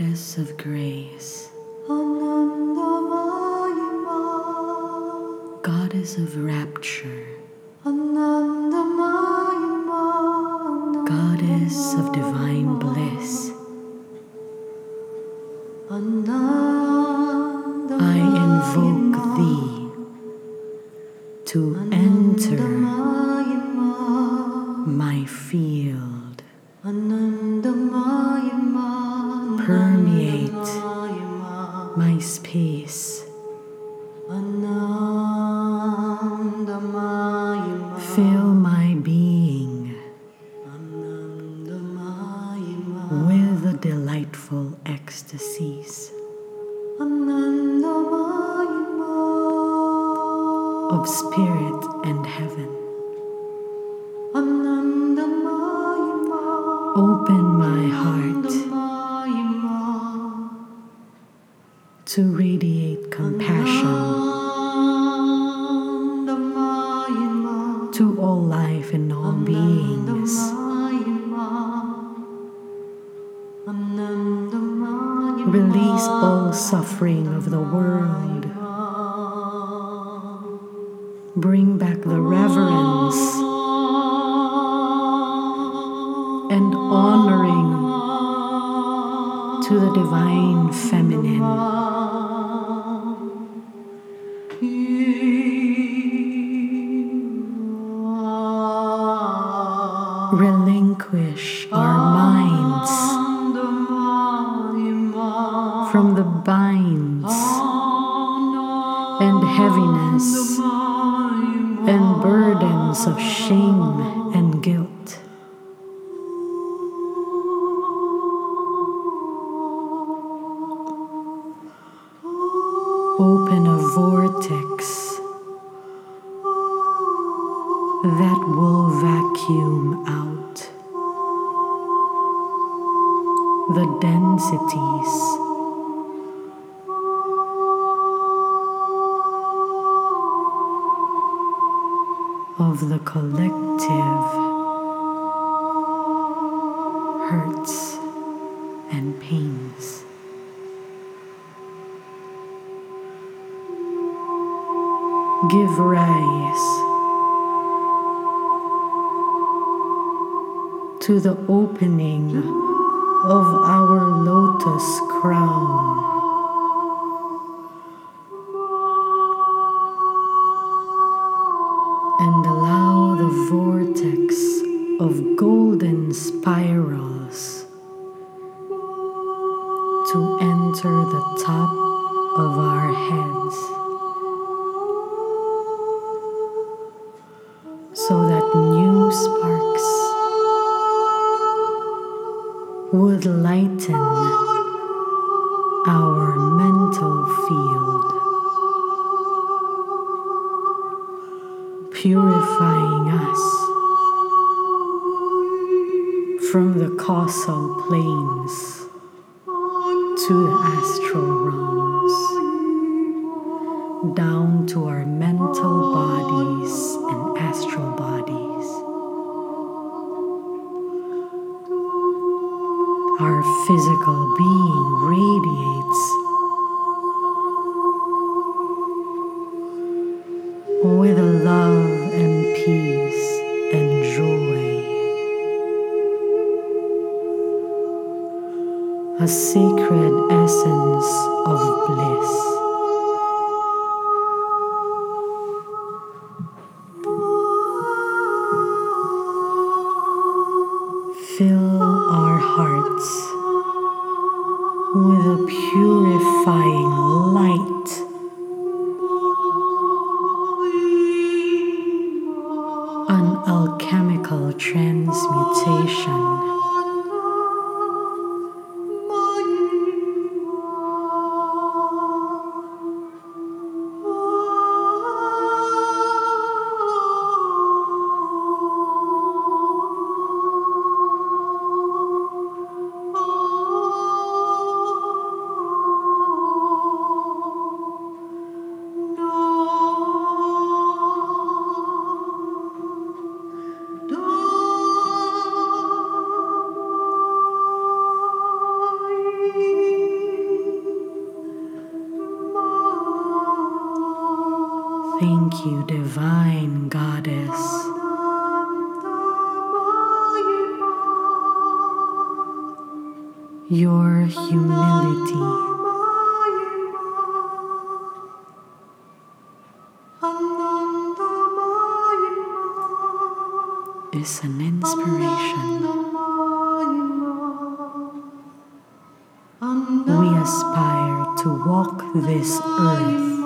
Goddess of Grace. Goddess of Rapture. Goddess of Divine Bliss, I invoke thee to enter my field, my space, fill my being with the delightful ecstasies of spirit and heaven. Open my heart to radiate compassion to all life and all beings. Release all suffering of the world. Bring back the reverence and honoring to the divine feminine. From the binds and heaviness and burdens of shame and guilt. Open a vortex that will vacuum out the densities of the collective hurts and pains. Give rise to the opening of our lotus crown. To enter the top of our heads so that new sparks would lighten our mental field. purifying us from the causal planes to the astral realms, down to our mental bodies and astral bodies. Our physical being radiates A sacred essence of bliss. Fill our hearts with a purifying light an alchemical transmutation Thank you, Divine Goddess. Your humility is an inspiration. We aspire to walk this earth